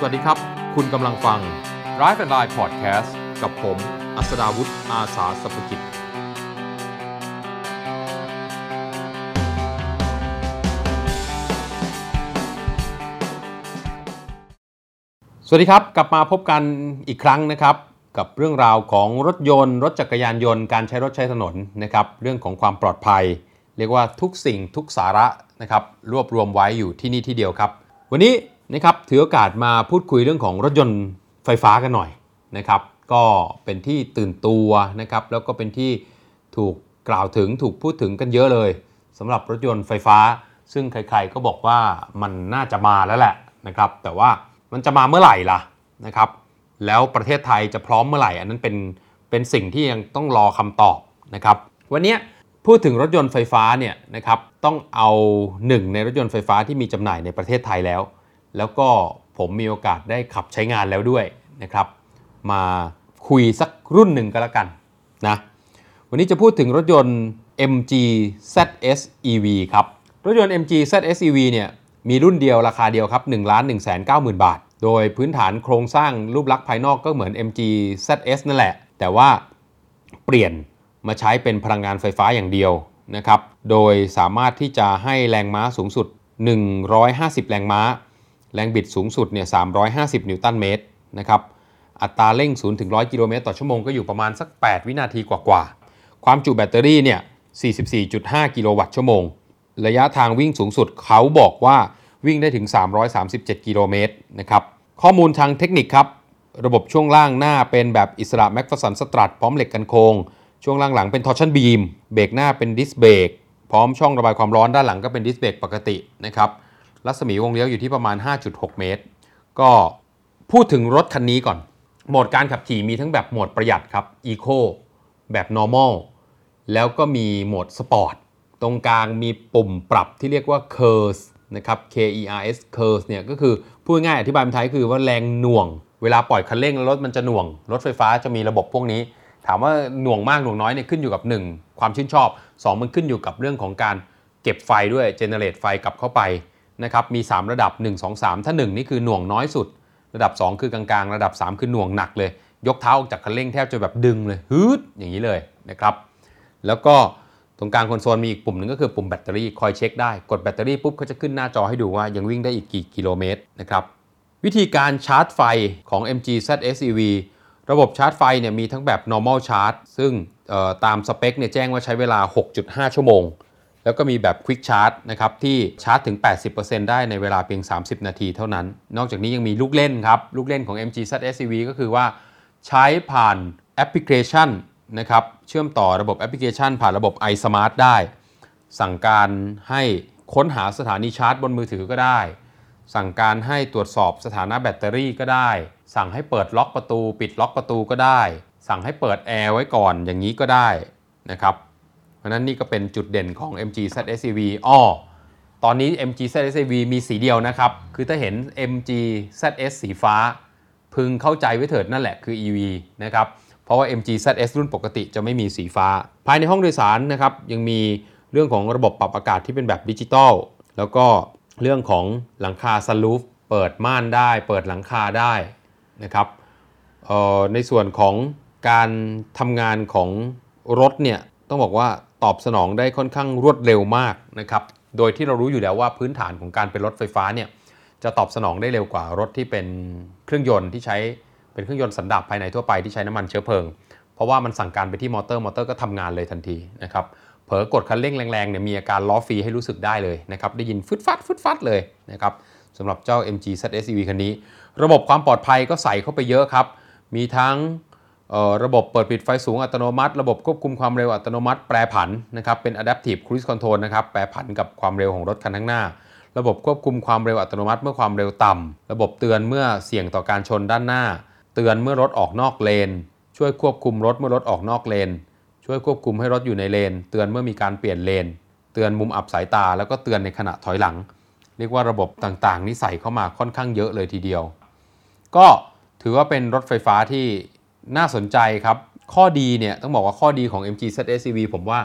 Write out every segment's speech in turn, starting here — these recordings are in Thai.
สวัสดีครับ คุณกำลังฟัง Drive and Line Podcast กับผม อัสดาวุฒิอาสาสพกิจ สวัสดีครับ กลับมาพบกันอีกครั้งนะครับ กับเรื่องราวของรถยนต์ รถจักรยานยนต์ การใช้รถใช้ถนนนะครับ เรื่องของความปลอดภัย เรียกว่าทุกสิ่งทุกสาระนะครับ รวบรวมไว้อยู่ที่นี่ที่เดียวครับ วันนี้ นะครับถือโอกาสมาพูดคุยเรื่องของรถยนต์ไฟฟ้ากันหน่อยนะครับ ก็เป็นที่ตื่นตัวนะครับ แล้วก็เป็นที่ถูกกล่าวถึงถูกพูดถึงกันเยอะเลยสำหรับรถยนต์ไฟฟ้า ซึ่งใครๆก็บอกว่ามันน่าจะมาแล้วแหละนะครับ แต่ว่ามันจะมาเมื่อไหร่ล่ะนะครับ แล้วประเทศไทยจะพร้อมเมื่อไหร่ อันนั้นเป็นเป็นสิ่งที่ยังต้องรอคำตอบนะครับ วันนี้พูดถึงรถยนต์ไฟฟ้าเนี่ยนะครับต้องเอาหนึ่งในรถยนต์ไฟฟ้าที่มีจำหน่ายในประเทศไทยแล้ว แล้วก็ผมมีโอกาสได้ขับใช้งานแล้วด้วยนะครับ มาคุยสักรุ่นหนึ่งก็แล้วกันนะวันนี้จะพูดถึงรถยนต์ MG ZS EV ครับ รถยนต์ MG ZS EV เนี่ยมีรุ่นเดียวราคาเดียวครับ 1 1 9 0 0 0 0 บาท โดยพื้นฐานโครงสร้างรูปลักษณ์ภายนอกก็เหมือน MG ZS นั่นแหละ แต่ว่าเปลี่ยนมาใช้เป็นพลังงานไฟฟ้าอย่างเดียวนะครับ โดยสามารถที่จะให้แรงม้าสูงสุด 150 แรงม้า แรงบิดสูงสุดเนี่ย350 นิวตันเมตรนะครับอัตราเร่ง 0 ถึง 100 กิโลเมตรต่อชั่วโมงก็อยู่ประมาณสัก 8 วินาทีกว่าๆ ความจุแบตเตอรี่เนี่ย 44.5 กิโลวัตต์ชั่วโมง ระยะทางวิ่งสูงสุดเขาบอกว่าวิ่งได้ถึง 337 กิโลเมตรนะครับ ข้อมูลทางเทคนิคครับ ระบบช่วงล่างหน้าเป็นแบบอิสระ McPherson strut พร้อมเหล็กกันโคลง ช่วงล่างหลังเป็น torsion beam เบรกหน้าเป็นดิสเบรก พร้อมช่องระบายความร้อนด้านหลังก็เป็นดิสเบรกปกตินะครับ รัศมีวงเลี้ยวอยู่ที่ประมาณ 5.6 เมตร ก็พูดถึงรถคันนี้ก่อน โหมดการขับขี่มีทั้งแบบโหมดประหยัดครับ Eco แบบ normal แล้วก็มีโหมดสปอร์ตตรงกลางมีปุ่มปรับที่เรียกว่า Curse นะครับ K E R S Curse เนี่ยก็คือพูดง่ายอธิบายเป็นไทยคือว่าแรงหน่วง เวลาปล่อยคันเร่งรถมันจะหน่วง รถไฟฟ้าจะมีระบบพวกนี้ ถามว่าหน่วงมากหน่วงน้อยเนี่ยขึ้นอยู่กับ 1 ความชื่นชอบ 2 มันขึ้นอยู่กับเรื่องของการเก็บไฟด้วยเจเนเรตไฟกลับเข้าไป นะครับมี 3 ระดับ 1 2 3 ถ้า 1 นี่คือหน่วงน้อยสุด ระดับ 2 คือกลางๆ ระดับ 3 คือหน่วงหนักเลย ยกเท้าออกจากคันเร่งแทบจะแบบดึงเลยฮึดอย่างนี้เลยนะครับแล้วก็ตรงกลางคอนโซลมีอีกปุ่มหนึ่งก็คือปุ่มแบตเตอรี่คอยเช็คได้กดแบตเตอรี่ปุ๊บเขาจะขึ้นหน้าจอให้ดูว่ายังวิ่งได้อีกกี่กิโลเมตรนะครับวิธีการชาร์จไฟของ MG ZS EV ระบบชาร์จไฟเนี่ยมีทั้งแบบ normal charge ซึ่งตามสเปคเนี่ยแจ้งว่าใช้เวลา 6.5 ชั่วโมง แล้วก็มีแบบ Quick Charge นะครับที่ชาร์จถึง 80%ได้ในเวลาเพียง 30 นาทีเท่านั้น นอกจากนี้ยังมีลูกเล่นครับ ลูกเล่นของ MG ZS EV ก็คือว่าใช้ผ่านแอปพลิเคชันนะครับเชื่อมต่อระบบแอปพลิเคชัน ผ่านระบบ iSmart ได้ สั่งการให้ค้นหาสถานีชาร์จบนมือถือก็ได้ สั่งการให้ตรวจสอบสถานะแบตเตอรี่ก็ได้ สั่งให้เปิดล็อกประตู ปิดล็อกประตูก็ได้ สั่งให้เปิดแอร์ไว้ก่อนอย่างนี้ก็ได้นะครับ ราะนั้นนี่ก็เป็นจุดเด่นของ MG ZSEV อ้อตอนนี้ MG ZSEV มีสีเดียวนะครับ คือถ้าเห็น MG ZS สีฟ้า พึงเข้าใจไว้เถิดนั่นแหละคือ EV นะครับ เพราะว่า MG ZS รุ่นปกติจะไม่มีสีฟ้า ภายในห้องโดยสารนะครับ ยังมีเรื่องของระบบปรับอากาศที่เป็นแบบดิจิตอลแล้วก็เรื่องของหลังคาซันรูฟเปิดม่านได้ เปิดหลังคาได้นะครับในส่วนของการทำงานของรถเนี่ยต้องบอกว่า ตอบสนองได้ค่อนข้างรวดเร็วมากนะครับ โดยที่เรารู้อยู่แล้วว่าพื้นฐานของการเป็นรถไฟฟ้าเนี่ยจะตอบสนองได้เร็วกว่ารถที่เป็นเครื่องยนต์ที่ใช้เป็นเครื่องยนต์สันดาปภายในทั่วไปที่ใช้น้ำมันเชื้อเพลิง เพราะว่ามันสั่งการไปที่มอเตอร์มอเตอร์ก็ทำงานเลยทันทีนะครับเผลอกดคันเร่งแรงๆเนี่ยมีอาการล้อฟรีให้รู้สึกได้เลยนะครับได้ยินฟึดฟัดฟึดฟัดเลยนะครับสำหรับเจ้า MG ZS EV คันนี้ ระบบความปลอดภัยก็ใส่เข้าไปเยอะครับ มีทั้ง ระบบเปิดปิดไฟสูงอัตโนมัติ ระบบควบคุมความเร็วอัตโนมัติแปรผันนะครับเป็น adaptive cruise control นะครับแปรผันกับความเร็วของรถคันข้างหน้า ระบบควบคุมความเร็วอัตโนมัติเมื่อความเร็วต่ำระบบเตือนเมื่อเสี่ยงต่อการชนด้านหน้า เตือนเมื่อรถออกนอกเลน ช่วยควบคุมรถเมื่อรถออกนอกเลน ช่วยควบคุมให้รถอยู่ในเลน เตือนเมื่อมีการเปลี่ยนเลน เตือนมุมอับสายตา แล้วก็เตือนในขณะถอยหลัง เรียกว่าระบบต่างๆ นี่ใส่เข้ามาค่อนข้างเยอะเลยทีเดียว ก็ถือว่าเป็นรถไฟฟ้าที่ น่าสนใจครับ ข้อดีเนี่ยต้องบอกว่าข้อดีของ MG ZSEV ผมว่า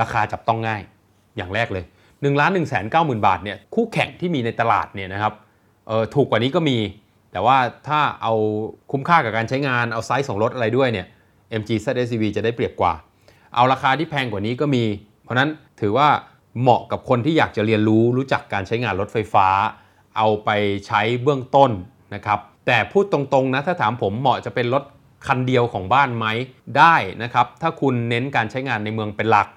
ราคาจับต้องง่ายอย่างแรกเลย1ล้าน1 9 0 0 0 0บาทเนี่ยคู่แข่งที่มีในตลาดเนี่ยนะครับเออถูกกว่านี้ก็มี แต่ว่าถ้าเอาคุ้มค่ากับการใช้งานเอาไซส์ของรถอะไรด้วยเนี่ย MG ZSCV จะได้เปรียบกว่า เอาราคาที่แพงกว่านี้ก็มี เพราะนั้นถือว่าเหมาะกับคนที่อยากจะเรียนรู้รู้จักการใช้งานรถไฟฟ้า เอาไปใช้เบื้องต้นนะครับแต่พูดตรงๆนะถ้าถามผมเหมาะจะเป็นรถ คันเดียวของบ้านไหมได้นะครับ ถ้าคุณเน้นการใช้งานในเมืองเป็นหลัก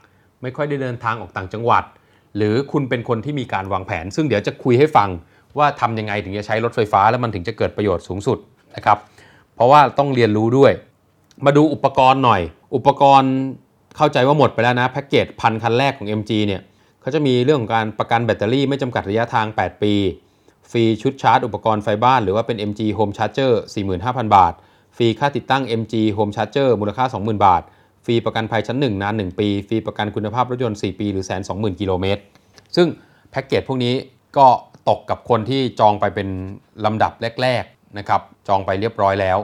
ไม่ค่อยได้เดินทางออกต่างจังหวัด หรือคุณเป็นคนที่มีการวางแผน ซึ่งเดี๋ยวจะคุยให้ฟังว่าทำยังไงถึงจะใช้รถไฟฟ้าแล้วมันถึงจะเกิดประโยชน์สูงสุดนะครับ เพราะว่าต้องเรียนรู้ด้วย มาดูอุปกรณ์หน่อย อุปกรณ์เข้าใจว่าหมดไปแล้วนะแพ็กเกจพันคันแรกของ MG เนี่ยเขาจะมีเรื่องของการประกันแบตเตอรี่ไม่จำกัดระยะทาง 8 ปี ฟรีชุดชาร์จ อุปกรณ์ไฟบ้าน หรือว่าเป็น MG Home Charger 45,000 บาท ฟรีค่าติดตั้ง MG Home Charger มูลค่า 20,000 บาท ฟรีประกันภัยชั้น 1 นาน 1 ปี ฟรีประกันคุณภาพรถยนต์ 4 ปี หรือแสน20,000 กิโลเมตร ซึ่งแพ็กเกจพวกนี้ก็ตกกับคนที่จองไปเป็นลำดับแรกๆนะครับ จองไปเรียบร้อยแล้ว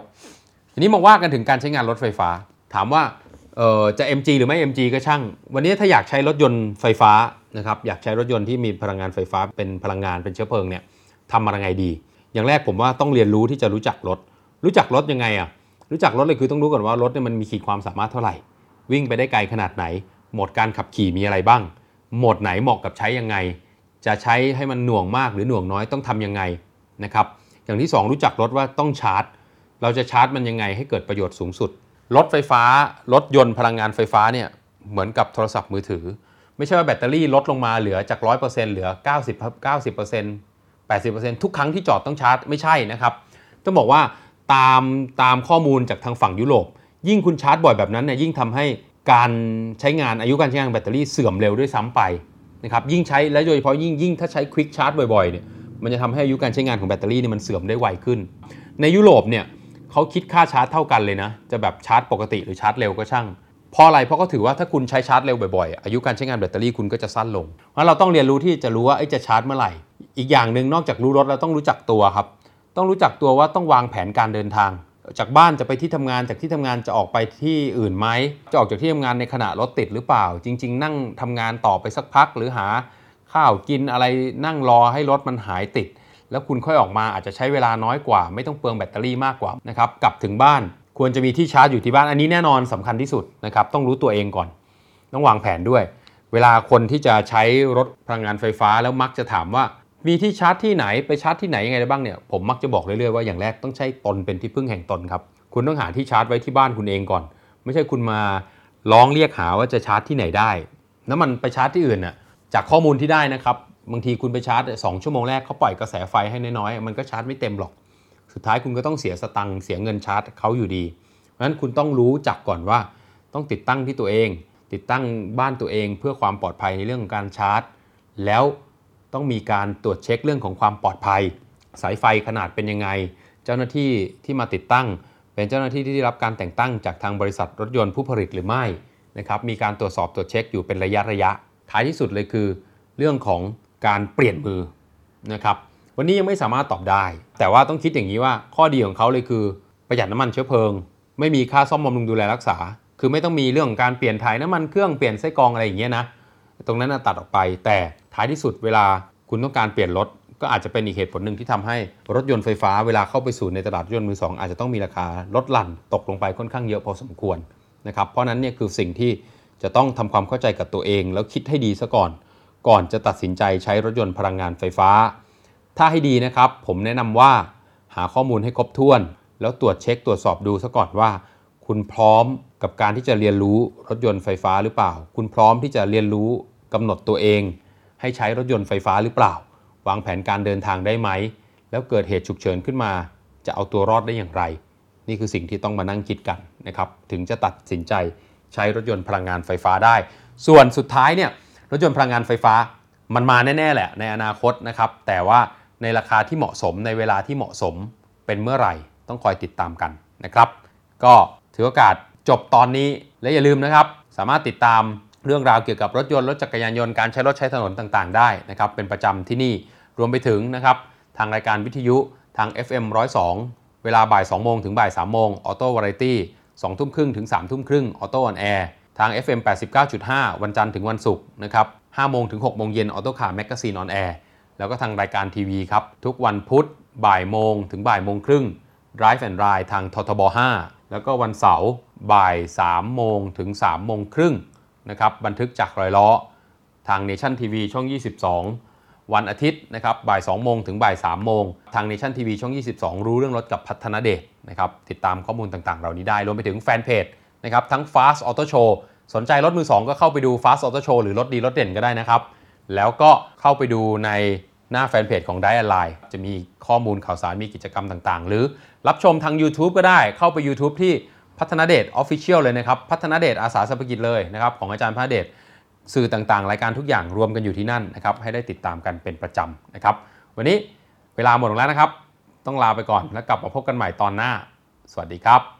ทีนี้มาว่ากันถึงการใช้งานรถไฟฟ้า ถามว่าจะ MG หรือไม่ MG ก็ช่าง วันนี้ถ้าอยากใช้รถยนต์ไฟฟ้านะครับ อยากใช้รถยนต์ที่มีพลังงานไฟฟ้าเป็นพลังงานเป็นเชื้อเพลิงเนี่ยทำอะไรไงดี อย่างแรกผมว่าต้องเรียนรู้ที่จะรู้จักรถ รู้จักรถยังไงอะรู้จักรถเลยคือต้องรู้ก่อนว่ารถเนี่ยมันมีขีดความสามารถเท่าไหร่ วิ่งไปได้ไกลขนาดไหน โหมดการขับขี่มีอะไรบ้าง โหมดไหนเหมาะกับใช้ยังไง จะใช้ให้มันหน่วงมากหรือหน่วงน้อยต้องทำยังไงนะครับอย่างที่ 2 รู้จักรถว่าต้องชาร์จ เราจะชาร์จมันยังไงให้เกิดประโยชน์สูงสุดรถไฟฟ้ารถยนต์พลังงานไฟฟ้าเนี่ยเหมือนกับโทรศัพท์มือถือ ไม่ใช่ว่าแบตเตอรี่ลดลงมาเหลือจาก 100%เหลือ 90 90% 80%ทุกครั้งที่จอดต้องชาร์จไม่ใช่นะครับ ต้องบอกว่า ตามตามข้อมูลจากทางฝั่งยุโรป ยิ่งคุณชาร์จบ่อยแบบนั้นเนี่ยยิ่งทำให้การใช้งานอายุการใช้งานแบตเตอรี่เสื่อมเร็วด้วยซ้ำไปนะครับยิ่งใช้และโดยเฉพาะยิ่งยิ่งถ้าใช้ quick charge บ่อยๆเนี่ยมันจะทำให้อายุการใช้งานของแบตเตอรี่เนี่ยมันเสื่อมได้ไวขึ้น ในยุโรปเนี่ยเขาคิดค่าชาร์จเท่ากันเลยนะ จะแบบชาร์จปกติหรือชาร์จเร็วก็ช่างเพราะอะไรเพราะเขาถือว่าถ้าคุณใช้ชาร์จเร็วบ่อยๆ อายุการใช้งานแบตเตอรี่คุณก็จะสั้นลงเพราะเราต้องเรียนรู้ที่จะรู้ว่าจะชาร์จเมื่อไหร่ อีกอย่างหนึ่งนอกจากรู้รถเราต้องรู้จักตัวครับ ต้องรู้จักตัวว่าต้องวางแผนการเดินทาง จากบ้านจะไปที่ทำงานจากที่ทำงานจะออกไปที่อื่นไหมจะออกจากที่ทำงานในขณะรถติดหรือเปล่า จริง ๆ นั่งทำงานต่อไปสักพักหรือหาข้าวกินอะไรนั่งรอให้รถมันหายติด แล้วคุณค่อยออกมาอาจจะใช้เวลาน้อยกว่า ไม่ต้องเปลืองแบตเตอรี่มากกว่านะครับกลับถึงบ้านควรจะมีที่ชาร์จอยู่ที่บ้านอันนี้แน่นอนสำคัญที่สุดนะครับต้องรู้ตัวเองก่อน ต้องวางแผนด้วย เวลาคนที่จะใช้รถพลังงานไฟฟ้าแล้วมักจะถามว่า มีที่ชาร์จที่ไหนไปชาร์จที่ไหนยังไงได้บ้างเนี่ยผมมักจะบอกเรื่อยๆว่าอย่างแรกต้องใช้ตนเป็นที่พึ่งแห่งตนครับคุณต้องหาที่ชาร์จไว้ที่บ้านคุณเองก่อน ไม่ใช่คุณมาร้องเรียกหาว่าจะชาร์จที่ไหนได้แล้วมันไปชาร์จที่อื่นน่ะจากข้อมูลที่ได้นะครับบางทีคุณไปชาร์จสองชั่วโมงแรกเขาปล่อยกระแสไฟให้น้อยๆมันก็ชาร์จไม่เต็มหรอก สุดท้ายคุณก็ต้องเสียสตังค์เสียเงินชาร์จเขาอยู่ดีเพราะฉะนั้นคุณต้องรู้จักก่อนว่า ต้องติดตั้งที่ตัวเอง ติดตั้งบ้านตัวเองเพื่อความปลอดภัยในเรื่องของการชาร์จ แล้ว ต้องมีการตรวจเช็คเรื่องของความปลอดภัย สายไฟขนาดเป็นยังไง เจ้าหน้าที่ที่มาติดตั้ง เป็นเจ้าหน้าที่ที่ได้รับการแต่งตั้งจากทางบริษัทรถยนต์ผู้ผลิตหรือไม่นะครับมีการตรวจสอบตรวจเช็คอยู่เป็นระยะระยะ ท้ายที่สุดเลยคือ เรื่องของการเปลี่ยนมือนะครับวันนี้ยังไม่สามารถตอบได้ แต่ว่าต้องคิดอย่างนี้ว่าข้อดีของเขาเลยคือ ประหยัดน้ำมันเชื้อเพลิง ไม่มีค่าซ่อมบำรุงดูแลรักษา คือไม่ต้องมีเรื่องของการเปลี่ยนถ่ายน้ำมันเครื่องเปลี่ยนไส้กรองอะไรอย่างเงี้ยนะตรงนั้นตัดออกไปแต่ ท้ายที่สุดเวลาคุณต้องการเปลี่ยนรถก็อาจจะเป็นอีกเหตุผลหนึ่งที่ทำให้รถยนต์ไฟฟ้าเวลาเข้าไปสู่ในตลาดรถยนต์มือสองอาจจะต้องมีราคาลดหลั่นตกลงไปค่อนข้างเยอะพอสมควรนะครับเพราะนั้นเนี่ยคือสิ่งที่จะต้องทำความเข้าใจกับตัวเอง แล้วคิดให้ดีซะก่อน ก่อนจะตัดสินใจใช้รถยนต์พลังงานไฟฟ้า ถ้าให้ดีนะครับ ผมแนะนำว่าหาข้อมูลให้ครบถ้วน แล้วตรวจเช็คตรวจสอบดูซะก่อนว่า คุณพร้อมกับการที่จะเรียนรู้รถยนต์ไฟฟ้าหรือเปล่า คุณพร้อมที่จะเรียนรู้กำหนดตัวเอง ให้ใช้รถยนต์ไฟฟ้าหรือเปล่า วางแผนการเดินทางได้ไหม แล้วเกิดเหตุฉุกเฉินขึ้นมา จะเอาตัวรอดได้อย่างไร นี่คือสิ่งที่ต้องมานั่งคิดกันนะครับถึงจะตัดสินใจใช้รถยนต์พลังงานไฟฟ้าได้ ส่วนสุดท้ายเนี่ยรถยนต์พลังงานไฟฟ้ามันมาแน่ๆแหละในอนาคตนะครับแต่ว่าในราคาที่เหมาะสมในเวลาที่เหมาะสมเป็นเมื่อไหร่ต้องคอยติดตามกันนะครับ ก็ถือโอกาสจบตอนนี้และอย่าลืมนะครับ สามารถติดตาม เรื่องราวเกี่ยวกับรถยนต์รถจักรยานยนต์การใช้รถใช้ถนนต่างๆ ได้นะครับเป็นประจำที่นี่รวมไปถึงนะครับทางรายการวิทยุทาง FM 102 เวลาบ่าย 2 โมงถึงบ่าย 3 โมง Auto Variety 2ทุ่มครึ่งถึง3ทุ่มครึ่ง Auto On Air ทาง FM 89.5 วันจันทร์ถึงวันศุกร์นะครับ5โมงถึง6โมงเย็น Autocar Magazine On Air แล้วก็ทางรายการทีวีครับ ทุกวันพุธบ่ายโมงถึงบ่ายโมงครึ่ง Drive and Ride ทางททบ 5 แล้วก็วันเสาร์บ่าย 3 โมงถึง 3 โมงครึ่ง นะครับบันทึกจากรอยล้อ ทาง Nation TV ช่อง 22 วันอาทิตย์นะครับบ่าย2โมงถึงบ่าย3โมงทาง Nation TV ช่อง 22 รู้เรื่องรถกับพัฒนเดชนะครับติดตามข้อมูลต่างๆ เหล่านี้ได้รวมไปถึงแฟนเพจนะครับทั้ง Fast Auto Show สนใจรถมือ 2 ก็เข้าไปดู Fast Auto Show หรือรถดีรถเด่นก็ได้นะครับ แล้วก็เข้าไปดูในหน้าแฟนเพจของ d i a l i จะมีข้อมูลข่าวสารมีกิจกรรมต่างๆ หรือรับชมทาง YouTube ก็ได้เข้าไป YouTube ที่ พัฒนาเดชออฟฟิเชียลเลยนะครับ พัฒนาเดชอาสาสมัครกิจเลยนะครับของอาจารย์พัฒนาเดชสื่อต่างๆ รายการทุกอย่างรวมกันอยู่ที่นั่นนะครับให้ได้ติดตามกันเป็นประจำนะครับ วันนี้เวลาหมดลงแล้วนะครับ ต้องลาไปก่อนแล้วกลับมาพบกันใหม่ตอนหน้า สวัสดีครับ